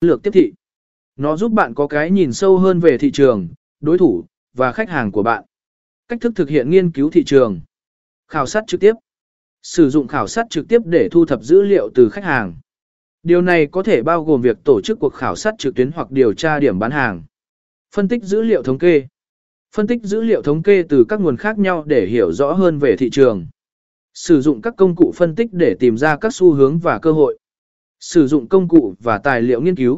lược tiếp thị. Nó giúp bạn có cái nhìn sâu hơn về thị trường, đối thủ, và khách hàng của bạn. Cách thức thực hiện nghiên cứu thị trường. Khảo sát trực tiếp. Sử dụng khảo sát trực tiếp để thu thập dữ liệu từ khách hàng. Điều này có thể bao gồm việc tổ chức cuộc khảo sát trực tuyến hoặc điều tra điểm bán hàng. Phân tích dữ liệu thống kê. Phân tích dữ liệu thống kê từ các nguồn khác nhau để hiểu rõ hơn về thị trường. Sử dụng các công cụ phân tích để tìm ra các xu hướng và cơ hội. Sử dụng công cụ và tài liệu nghiên cứu.